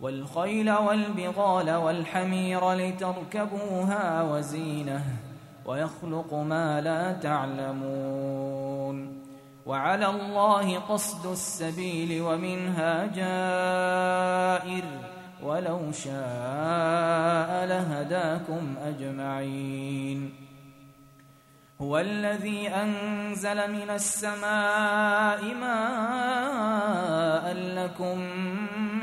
والخيل والبغال والحمير لتركبوها وزينة ويخلق ما لا تعلمون وعلى الله قصد السبيل ومنها جائر ولو شاء لهداكم أجمعين هو الذي أنزل من السماء ماء لكم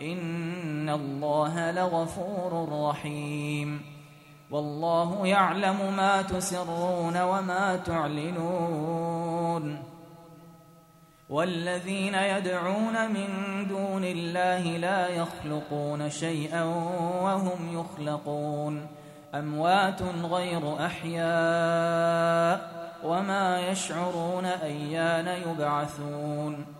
إن الله لغفور رحيم. والله يعلم ما تسرون وما تعلنون. والذين يدعون من دون الله لا يخلقون شيئا وهم يخلقون. أموات غير أحياء وما يشعرون أيان يبعثون.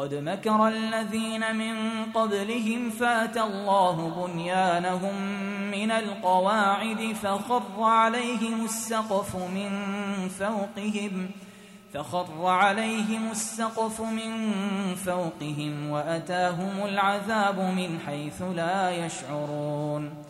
قد مكر الذين من قبلهم فاتى الله بنيانهم من القواعد فخر عليهم السقف من فوقهم فخر عليهم السقف من فوقهم واتاهم العذاب من حيث لا يشعرون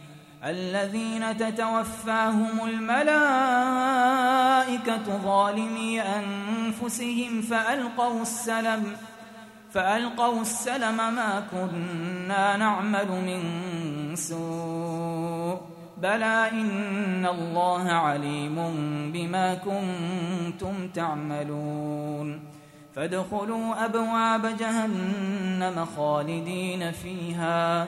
الذين تتوفاهم الملائكة ظالمي أنفسهم فألقوا السلم فألقوا السلم ما كنا نعمل من سوء بلى إن الله عليم بما كنتم تعملون. فادخلوا أبواب جهنم خالدين فيها.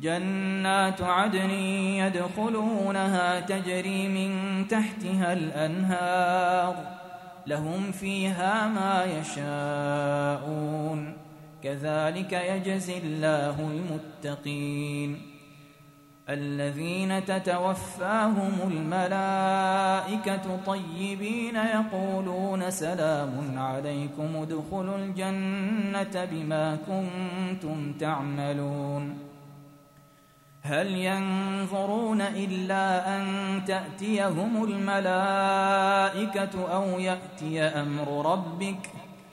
جنات عدن يدخلونها تجري من تحتها الأنهار لهم فيها ما يشاءون كذلك يجزي الله المتقين الذين تتوفاهم الملائكة طيبين يقولون سلام عليكم ادخلوا الجنة بما كنتم تعملون هل ينظرون إلا أن تأتيهم الملائكة أو يأتي أمر ربك؟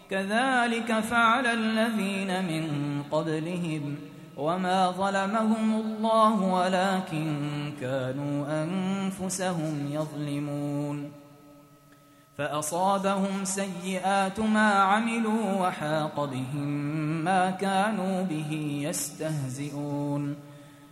كذلك فعل الذين من قبلهم وما ظلمهم الله ولكن كانوا أنفسهم يظلمون. فأصابهم سيئات ما عملوا وحاق بهم ما كانوا به يستهزئون.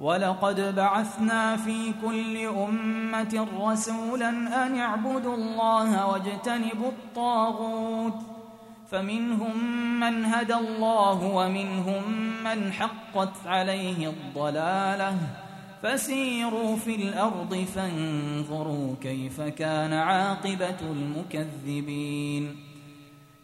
ولقد بعثنا في كل أمة رسولا أن اعبدوا الله واجتنبوا الطاغوت فمنهم من هدى الله ومنهم من حقت عليه الضلاله فسيروا في الأرض فانظروا كيف كان عاقبه المكذبين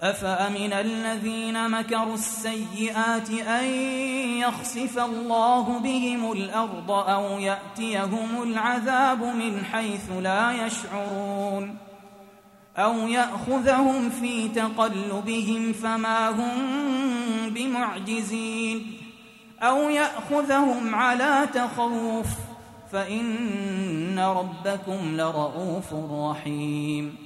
أفأمن الذين مكروا السيئات أن يخسف الله بهم الأرض أو يأتيهم العذاب من حيث لا يشعرون أو يأخذهم في تقلبهم فما هم بمعجزين أو يأخذهم على تخوف فإن ربكم لرؤوف رحيم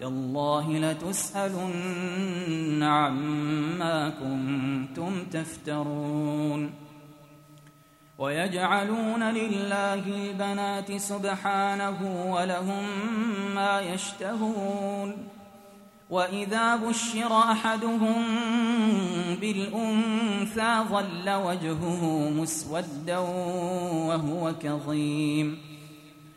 تالله لتسألن عما كنتم تفترون ويجعلون لله البنات سبحانه ولهم ما يشتهون وإذا بشر أحدهم بالأنثى ظل وجهه مسودا وهو كظيم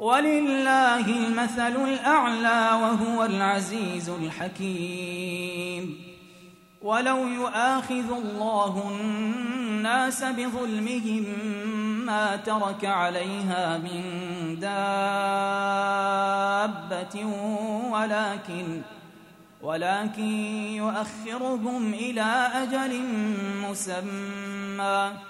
ولله المثل الأعلى وهو العزيز الحكيم. ولو يؤاخذ الله الناس بظلمهم ما ترك عليها من دابة ولكن ولكن يؤخرهم إلى أجل مسمى.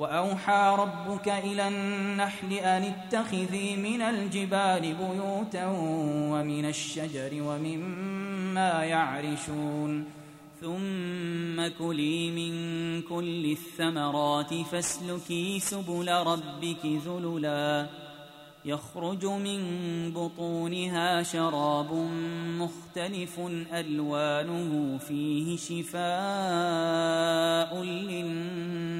وأوحى ربك إلى النحل أن اتخذي من الجبال بيوتا ومن الشجر ومما يعرشون. ثم كلي من كل الثمرات فاسلكي سبل ربك ذللا. يخرج من بطونها شراب مختلف ألوانه فيه شفاء للناس.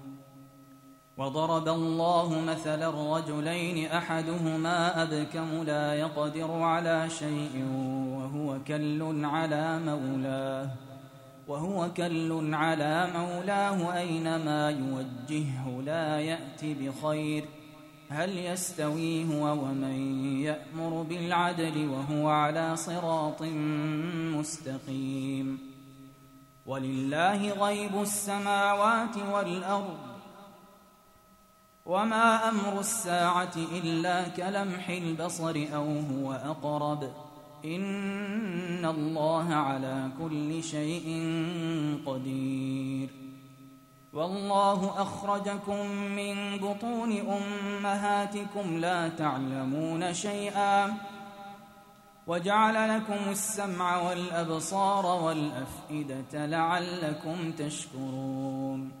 وضرب الله مثلا رجلين أحدهما أبكم لا يقدر على شيء وهو كل على مولاه وهو كل على مولاه أينما يوجهه لا يات بخير هل يستوي هو ومن يأمر بالعدل وهو على صراط مستقيم ولله غيب السماوات والأرض وما أمر الساعة الا كلمح البصر أو هو اقرب ان الله على كل شيء قدير. والله اخرجكم من بطون امهاتكم لا تعلمون شيئا وجعل لكم السمع والابصار والافئده لعلكم تشكرون.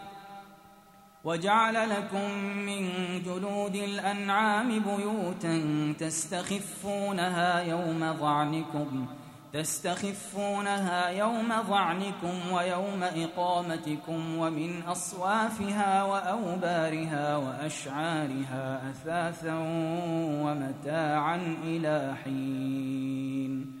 وجعل لكم من جلود الأنعام بيوتا تستخفونها يوم ظعنكم تستخفونها يوم ظعنكم ويوم إقامتكم ومن أصوافها وأوبارها وأشعارها أثاثا ومتاعا إلى حين.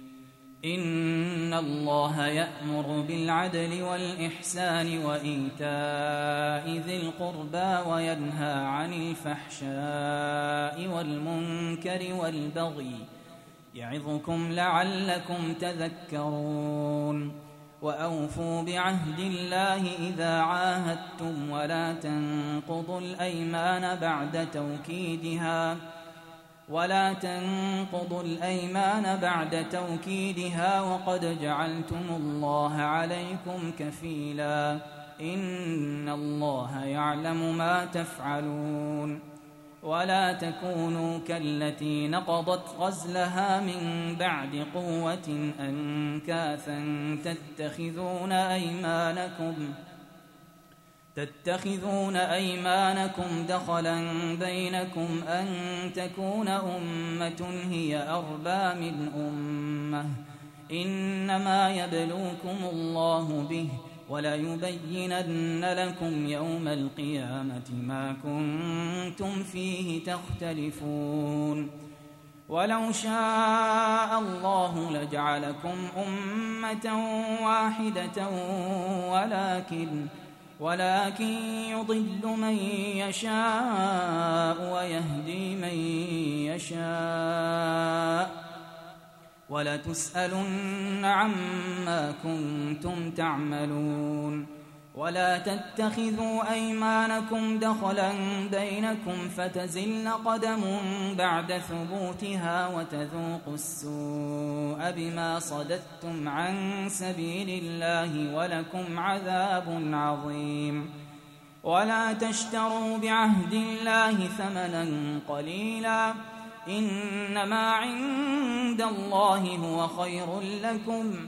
إن الله يأمر بالعدل والإحسان وإيتاء ذي القربى وينهى عن الفحشاء والمنكر والبغي يعظكم لعلكم تذكرون وأوفوا بعهد الله إذا عاهدتم ولا تنقضوا الأيمان بعد توكيدها ۖ ولا تنقضوا الأيمان بعد توكيدها وقد جعلتم الله عليكم كفيلا. إن الله يعلم ما تفعلون. ولا تكونوا كالتي نقضت غزلها من بعد قوة أنكاثا تتخذون أيمانكم تتخذون أيمانكم دخلا بينكم أن تكون أمة هي أربى من أمة. إنما يبلوكم الله به وليبينن لكم يوم القيامة ما كنتم فيه تختلفون. ولو شاء الله لجعلكم أمة واحدة ولكن ولكن يضل من يشاء ويهدي من يشاء ولتسألن عما كنتم تعملون ولا تتخذوا أيمانكم دخلا بينكم فتزل قدم بعد ثبوتها وتذوقوا السوء بما صددتم عن سبيل الله ولكم عذاب عظيم. ولا تشتروا بعهد الله ثمنا قليلا. إنما عند الله هو خير لكم.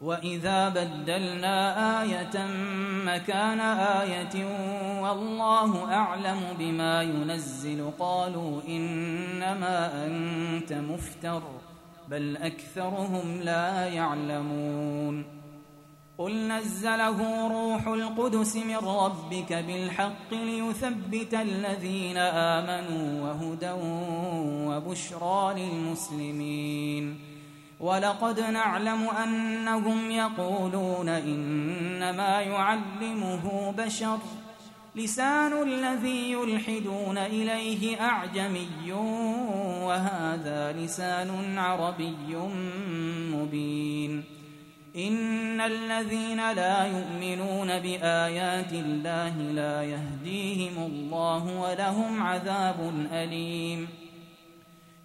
واذا بدلنا إيه مكان إيه والله اعلم بما ينزل قالوا انما انت مفتر بل اكثرهم لا يعلمون قل نزله روح القدس من ربك بالحق ليثبت الذين امنوا وهدى وبشرى للمسلمين ولقد نعلم أنهم يقولون إنما يعلمه بشر. لسان الذي يلحدون إليه أعجمي وهذا لسان عربي مبين. إن الذين لا يؤمنون بآيات الله لا يهديهم الله ولهم عذاب أليم.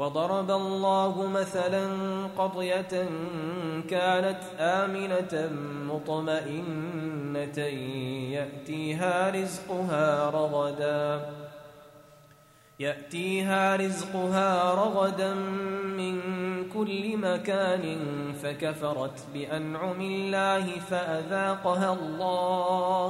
وضرب الله مثلا قريه كانت آمنة مطمئنة يأتيها رزقها رغدا يأتيها رزقها رغدا من كل مكان فكفرت بأنعم الله فأذاقها الله.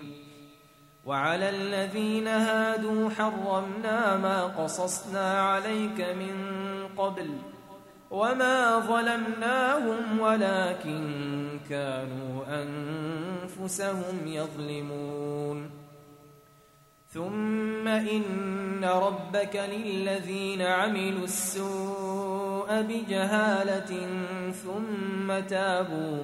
وعلى الذين هادوا حرمنا ما قصصنا عليك من قبل وما ظلمناهم ولكن كانوا أنفسهم يظلمون. ثم إن ربك للذين عملوا السوء بجهالة ثم تابوا